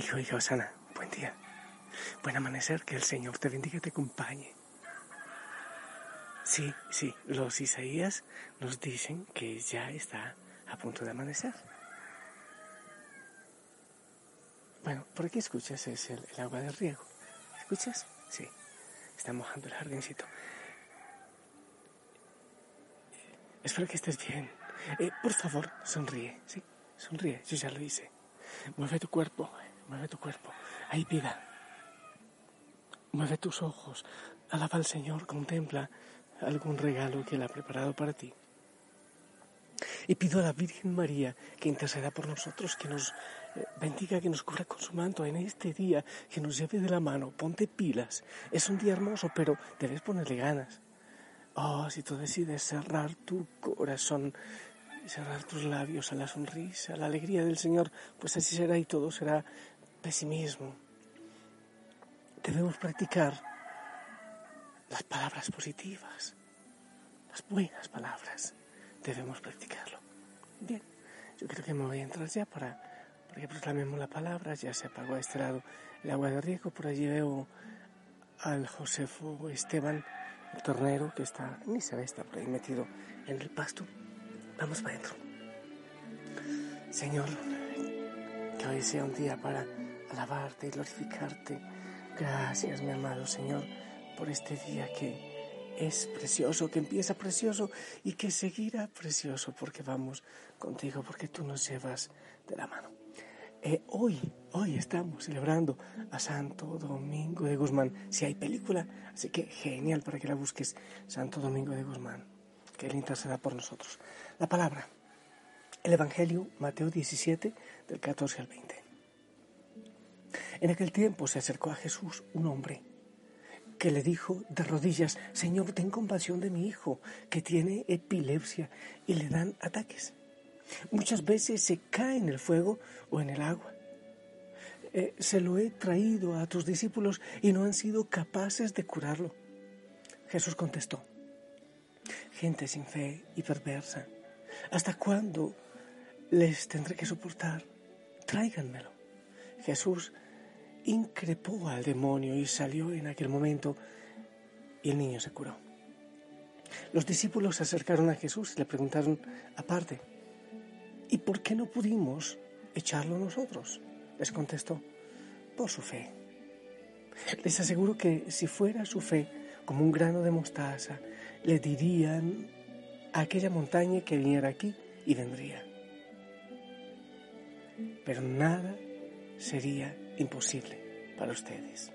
Hijo, hija Osana, buen día. Buen amanecer, que el Señor te bendiga y te acompañe. Sí, sí, los Isaías nos dicen que ya está a punto de amanecer. Bueno, por aquí escuchas es el, agua del riego. ¿Escuchas? Sí, está mojando el jardincito. Espero que estés bien. Eh, por favor, sonríe, ¿sí? Sonríe, yo ya lo hice. Mueve tu cuerpo, mueve tu cuerpo. Hay vida. Mueve tus ojos. Alaba al Señor, contempla algún regalo que Él ha preparado para ti. Y pido a la Virgen María que interceda por nosotros, que nos eh, bendiga, que nos cubra con su manto en este día, que nos lleve de la mano. Ponte pilas. Es un día hermoso, pero debes ponerle ganas. Oh, si tú decides cerrar tu corazón, cerrar tus labios a la sonrisa, a la alegría del Señor, pues así será y todo será pesimismo. Debemos practicar las palabras positivas, las buenas palabras. Debemos practicarlo. Bien, yo creo que me voy a entrar ya para, para que proclamemos la palabra. Ya se apagó a este lado el agua de riego. Por allí veo al Josefo Esteban, el tornero, que está, ni se ve, está por ahí metido en el pasto. Vamos para adentro. Señor, que hoy sea un día para alabarte y glorificarte. Gracias, mi amado Señor, por este día que es precioso, que empieza precioso y que seguirá precioso porque vamos contigo, porque tú nos llevas de la mano. Eh, hoy, hoy estamos celebrando a Santo Domingo de Guzmán. Si hay película, así que genial para que la busques, Santo Domingo de Guzmán, que Él interceda por nosotros. La palabra, el Evangelio, Mateo 17, del 14 al 20. En aquel tiempo se acercó a Jesús un hombre que le dijo de rodillas, Señor, ten compasión de mi hijo, que tiene epilepsia y le dan ataques. Muchas veces se cae en el fuego o en el agua. Eh, se lo he traído a tus discípulos y no han sido capaces de curarlo. Jesús contestó, gente sin fe y perversa, ¿hasta cuándo les tendré que soportar? Tráiganmelo. Jesús increpó al demonio y salió en aquel momento y el niño se curó. Los discípulos se acercaron a Jesús y le preguntaron aparte, ¿y por qué no pudimos echarlo nosotros? Les contestó, por su fe. Les aseguro que si fuera su fe como un grano de mostaza, le dirían a aquella montaña que viniera aquí y vendría. Pero nada sería imposible para ustedes.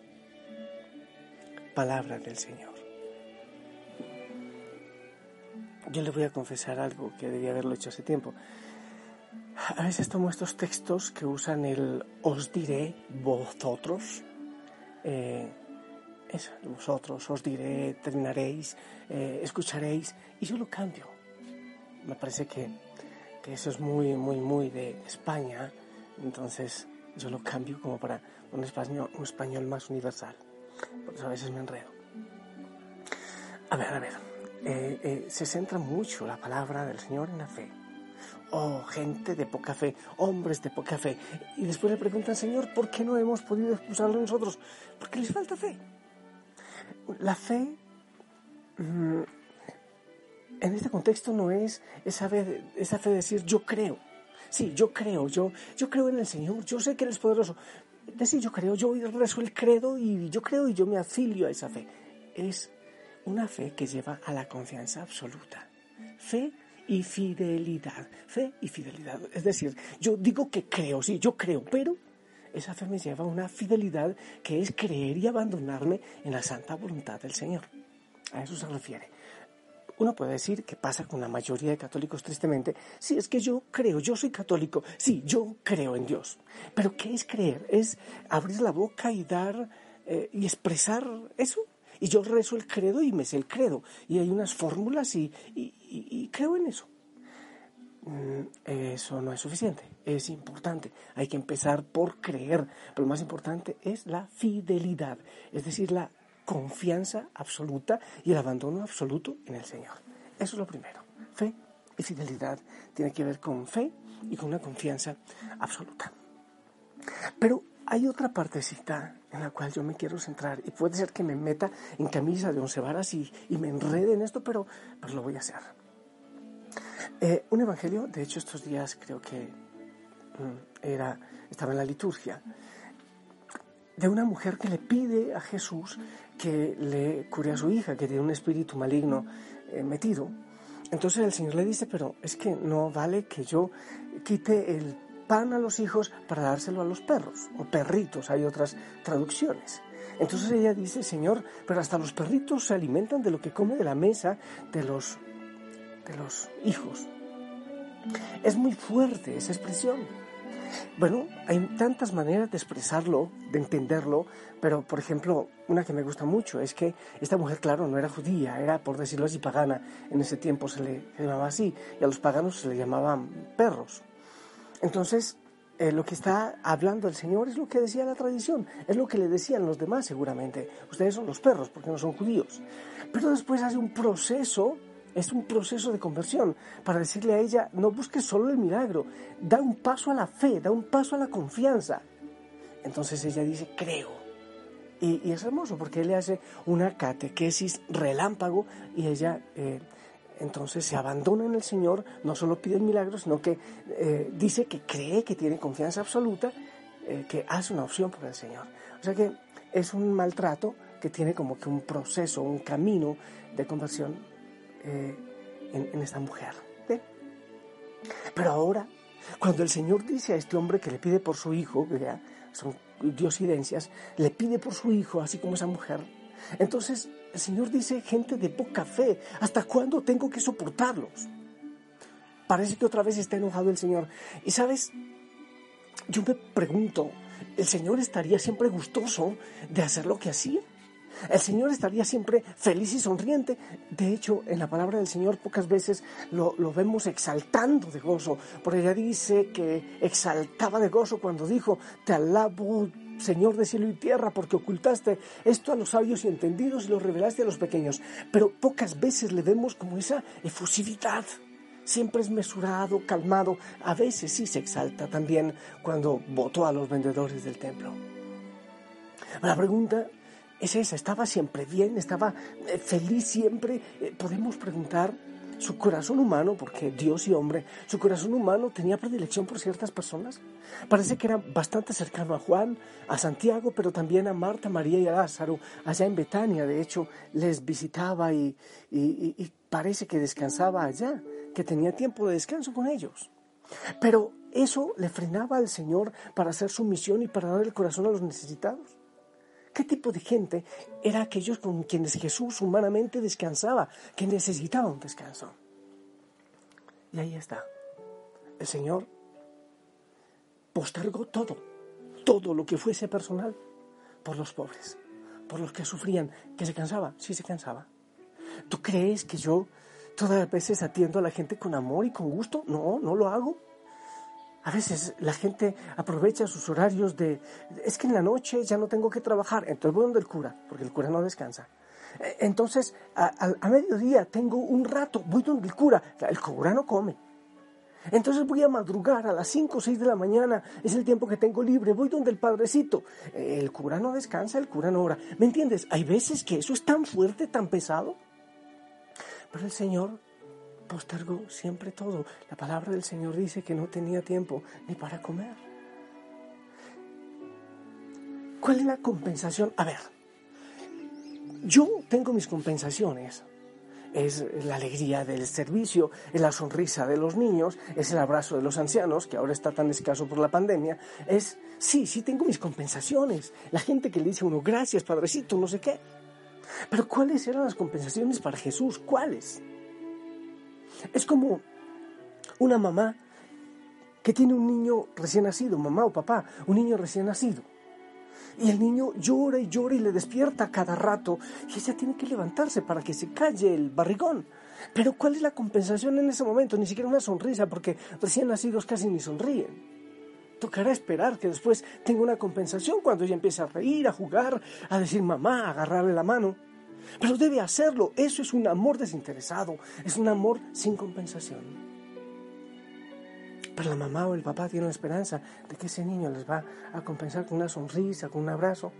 Palabra del Señor. Yo le voy a confesar algo que debía haberlo hecho hace tiempo. A veces tomo estos textos que usan el os diré vosotros. Eh, vosotros, os diré, terminaréis, eh, escucharéis, y yo lo cambio. Me parece que, que eso es muy, muy, muy de España. Entonces yo lo cambio como para un español, un español más universal. Por eso a veces me enredo. A ver, a ver. Eh, eh, se centra mucho la palabra del Señor en la fe. Oh, gente de poca fe, hombres de poca fe. Y después le preguntan, Señor, ¿por qué no hemos podido expulsarlo nosotros? Porque les falta fe. La fe mm, en este contexto no es esa fe, esa fe de decir yo creo. Sí, yo creo, yo, yo creo en el Señor, yo sé que Él es poderoso. Decir yo creo, yo rezo el credo y yo creo y yo me afilio a esa fe. Es una fe que lleva a la confianza absoluta. Fe y fidelidad. Fe y fidelidad. Es decir, yo digo que creo, sí, yo creo, pero esa fe me lleva a una fidelidad que es creer y abandonarme en la santa voluntad del Señor. A eso se refiere. Uno puede decir que pasa con la mayoría de católicos tristemente, si es que yo creo, yo soy católico, sí, yo creo en Dios. Pero ¿qué es creer? Es abrir la boca y dar eh, y expresar eso. Y yo rezo el credo y me sé el credo. Y hay unas fórmulas y, y creo en eso. Mm, eso no es suficiente, es importante. Hay que empezar por creer, pero lo más importante es la fidelidad, es decir, la confianza absoluta y el abandono absoluto en el Señor. Eso es lo primero. Fe y fidelidad tiene que ver con fe y con una confianza absoluta. Pero hay otra partecita en la cual yo me quiero centrar y puede ser que me meta en camisa de once varas y, me enrede en esto, pero pues lo voy a hacer. Eh, un evangelio, de hecho estos días creo que mm, era, estaba en la liturgia, de una mujer que le pide a Jesús que le cure a su hija, que tiene un espíritu maligno eh, metido. Entonces el Señor le dice, pero es que no vale que yo quite el pan a los hijos para dárselo a los perros, o perritos, hay otras traducciones. Entonces ella dice, Señor, pero hasta los perritos se alimentan de lo que come de la mesa de los, de los hijos. Es muy fuerte esa expresión. Bueno, hay tantas maneras de expresarlo, de entenderlo, pero por ejemplo, una que me gusta mucho es que esta mujer, claro, no era judía, era, por decirlo así, pagana. En ese tiempo se le llamaba así, y a los paganos se le llamaban perros. Entonces, eh, lo que está hablando el Señor es lo que decía la tradición, es lo que le decían los demás seguramente. Ustedes son los perros porque no son judíos. Pero después hace un proceso es un proceso de conversión para decirle a ella, no busques solo el milagro, da un paso a la fe, da un paso a la confianza. Entonces ella dice, creo. Y, es hermoso porque él le hace una catequesis relámpago y ella eh, entonces se abandona en el Señor, no solo pide el milagro, sino que eh, dice que cree, que tiene confianza absoluta, eh, que hace una opción por el Señor. O sea que es un maltrato que tiene como que un proceso, un camino de conversión en, esta mujer. Pero ahora, cuando el Señor dice a este hombre que le pide por su hijo, que son diosidencias, le pide por su hijo, así como esa mujer, entonces el Señor dice, gente de poca fe, ¿hasta cuándo tengo que soportarlos? Parece que otra vez está enojado el Señor. Y sabes, yo me pregunto, ¿el Señor estaría siempre gustoso de hacer lo que hacía? El Señor estaría siempre feliz y sonriente. De hecho, en la palabra del Señor pocas veces lo, vemos exaltando de gozo. Por ella dice que exaltaba de gozo cuando dijo, te alabo, Señor de cielo y tierra, porque ocultaste esto a los sabios y entendidos y lo revelaste a los pequeños. Pero pocas veces le vemos como esa efusividad. Siempre es mesurado, calmado. A veces sí se exalta también cuando votó a los vendedores del templo. La pregunta es esa, estaba siempre bien, estaba eh, feliz siempre. Eh, podemos preguntar su corazón humano, porque Dios y hombre, su corazón humano tenía predilección por ciertas personas. Parece que era bastante cercano a Juan, a Santiago, pero también a Marta, María y a Lázaro. Allá en Betania, de hecho, les visitaba y, y parece que descansaba allá, que tenía tiempo de descanso con ellos. Pero eso le frenaba al Señor para hacer su misión y para dar el corazón a los necesitados. ¿Qué tipo de gente era aquellos con quienes Jesús humanamente descansaba, que necesitaban un descanso? Y ahí está. El Señor postergó todo, todo lo que fuese personal, por los pobres, por los que sufrían, que se cansaba, sí se cansaba. ¿Tú crees que yo todas las veces atiendo a la gente con amor y con gusto? No, no lo hago. A veces la gente aprovecha sus horarios de, es que en la noche ya no tengo que trabajar, entonces voy donde el cura, porque el cura no descansa. E, entonces, a, mediodía tengo un rato, voy donde el cura, el cura no come. Entonces voy a madrugar a las 5 o 6 de la mañana, es el tiempo que tengo libre, voy donde el padrecito. El cura no descansa, el cura no ora. ¿Me entiendes? Hay veces que eso es tan fuerte, tan pesado. Pero el Señor postergó siempre todo. La palabra del Señor dice que no tenía tiempo ni para comer. ¿Cuál es la compensación? A ver, yo tengo mis compensaciones. es la alegría del servicio, es la sonrisa de los niños, es el abrazo de los ancianos, que ahora está tan escaso por la pandemia, es, sí, sí tengo mis compensaciones, la gente que le dice a uno, gracias, padrecito, no sé qué. Pero ¿cuáles eran las compensaciones para Jesús? ¿Cuáles? Es como una mamá que tiene un niño recién nacido, mamá o papá, un niño recién nacido y el niño llora y llora y le despierta cada rato. Y ella tiene que levantarse para que se calle el barrigón. Pero ¿cuál es la compensación en ese momento? Ni siquiera una sonrisa, porque recién nacidos casi ni sonríen. Tocará esperar que después tenga una compensación cuando ella empiece a reír, a jugar, a decir mamá, a agarrarle la mano. Pero debe hacerlo. Eso es un amor desinteresado. Es un amor sin compensación. Pero la mamá o el papá tienen la esperanza de que ese niño les va a compensar con una sonrisa, con un abrazo.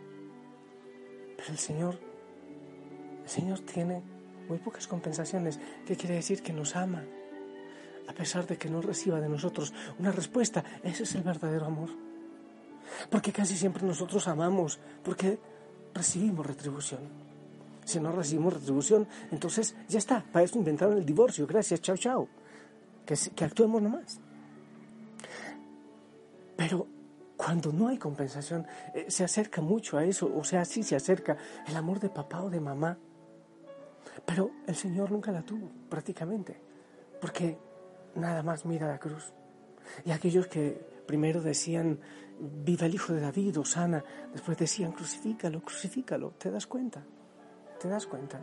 Pero el Señor, el Señor tiene muy pocas compensaciones. ¿Qué quiere decir? Que nos ama. A pesar de que no reciba de nosotros una respuesta, ese es el verdadero amor. Porque casi siempre nosotros amamos, porque recibimos retribución. Si no recibimos retribución, entonces ya está. Para eso inventaron el divorcio. Gracias, chao, chao. Que, que actuemos nomás. Pero cuando no hay compensación, eh, se acerca mucho a eso, o sea, sí se acerca el amor de papá o de mamá. Pero el Señor nunca la tuvo, prácticamente, porque nada más mira la cruz. Y aquellos que primero decían, viva el Hijo de David, Osana, después decían, crucifícalo, crucifícalo, ¿te das cuenta? ¿Te das cuenta?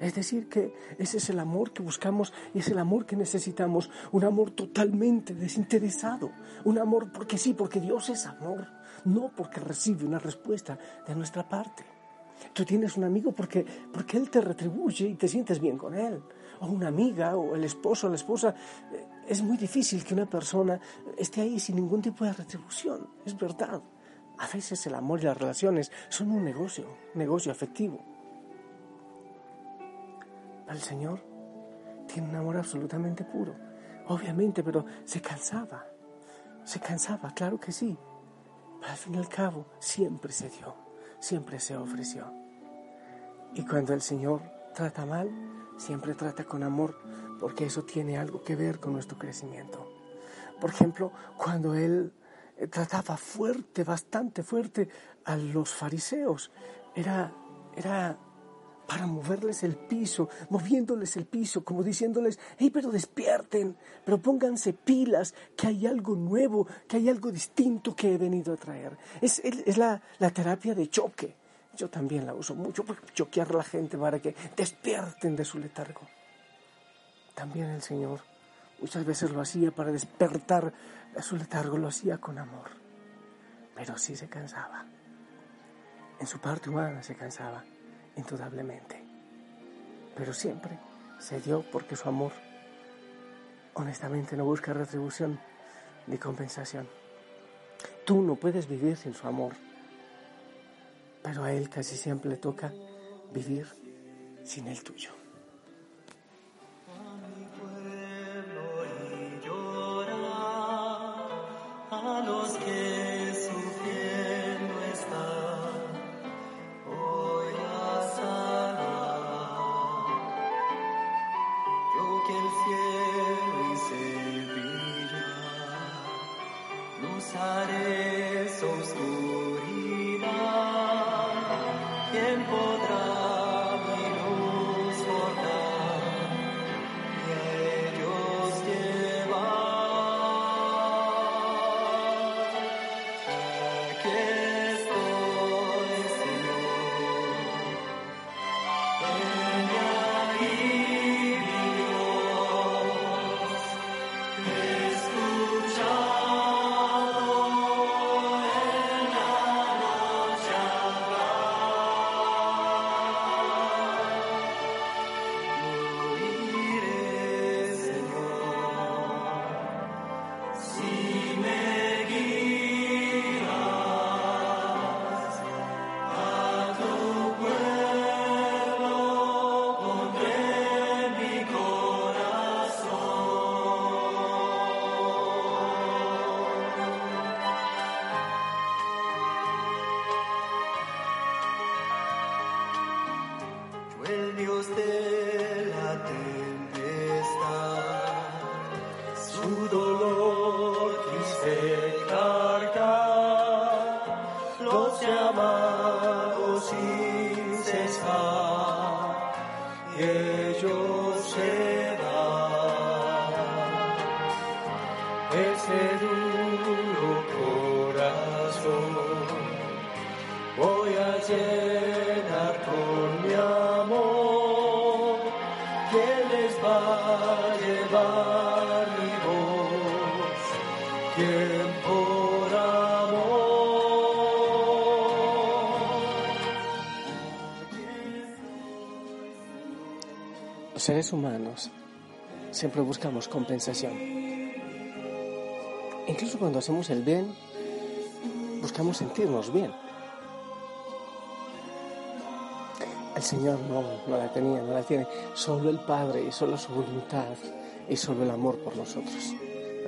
Es decir, que ese es el amor que buscamos y es el amor que necesitamos, un amor totalmente desinteresado, un amor porque sí, porque Dios es amor, no porque recibe una respuesta de nuestra parte. Tú tienes un amigo porque, porque Él te retribuye y te sientes bien con Él, o una amiga, o el esposo, o la esposa. Es muy difícil que una persona esté ahí sin ningún tipo de retribución, es verdad. A veces el amor y las relaciones son un negocio, negocio afectivo al Señor, tiene un amor absolutamente puro. Obviamente, pero se cansaba. Se cansaba, claro que sí. Pero al fin y al cabo, siempre se dio, siempre se ofreció. Y cuando el Señor trata mal, siempre trata con amor, porque eso tiene algo que ver con nuestro crecimiento. Por ejemplo, cuando Él eh, trataba fuerte, bastante fuerte a los fariseos, era, era para moverles el piso, moviéndoles el piso, como diciéndoles, hey, pero despierten, pero pónganse pilas, que hay algo nuevo, que hay algo distinto que he venido a traer. Es, la, terapia de choque. Yo también la uso mucho para choquear a la gente para que despierten de su letargo. También el Señor muchas veces lo hacía para despertar a su letargo, lo hacía con amor. Pero sí se cansaba. En su parte humana se cansaba indudablemente. Pero siempre se dio porque su amor honestamente no busca retribución ni compensación. Tú no puedes vivir sin su amor, pero a él casi siempre le toca vivir sin el tuyo. tiempo. Tu dolor Los seres humanos siempre buscamos compensación. Incluso cuando hacemos el bien, buscamos sentirnos bien. El Señor no, no la tenía, no la tiene. Solo el Padre y solo su voluntad y solo el amor por nosotros.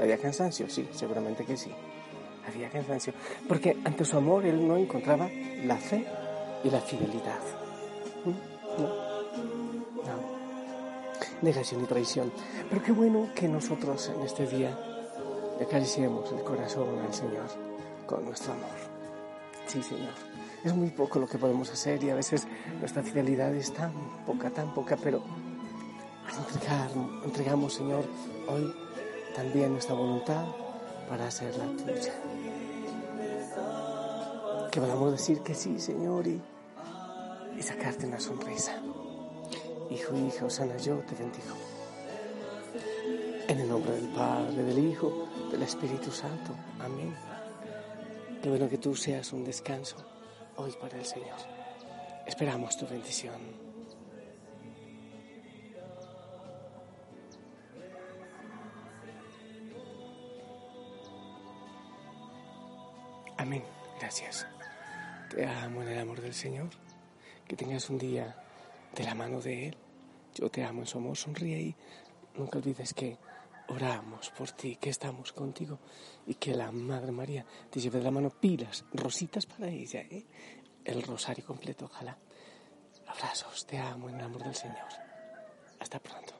¿Había cansancio? Sí, seguramente que sí. Había cansancio. Porque ante su amor él no encontraba la fe y la fidelidad. ¿Mm? No. No. Negación y traición. Pero qué bueno que nosotros en este día le acariciemos el corazón al Señor con nuestro amor. Sí, Señor. Es muy poco lo que podemos hacer y a veces nuestra fidelidad es tan poca, tan poca, pero entregar, entregamos, Señor, hoy también nuestra voluntad para hacer la tuya. Que podamos decir que sí, Señor, y, y sacarte una sonrisa. Hijo, hija, Osana, yo te bendigo. En el nombre del Padre, del Hijo, del Espíritu Santo. Amén. Qué bueno que tú seas un descanso hoy para el Señor. Esperamos tu bendición. Gracias. Te amo en el amor del Señor. Que tengas un día de la mano de Él. Yo te amo en su amor. Sonríe y nunca olvides que oramos por ti, que estamos contigo y que la Madre María te lleve de la mano pilas, rositas para ella, ¿eh? el rosario completo, ojalá. Abrazos, te amo en el amor del Señor. Hasta pronto.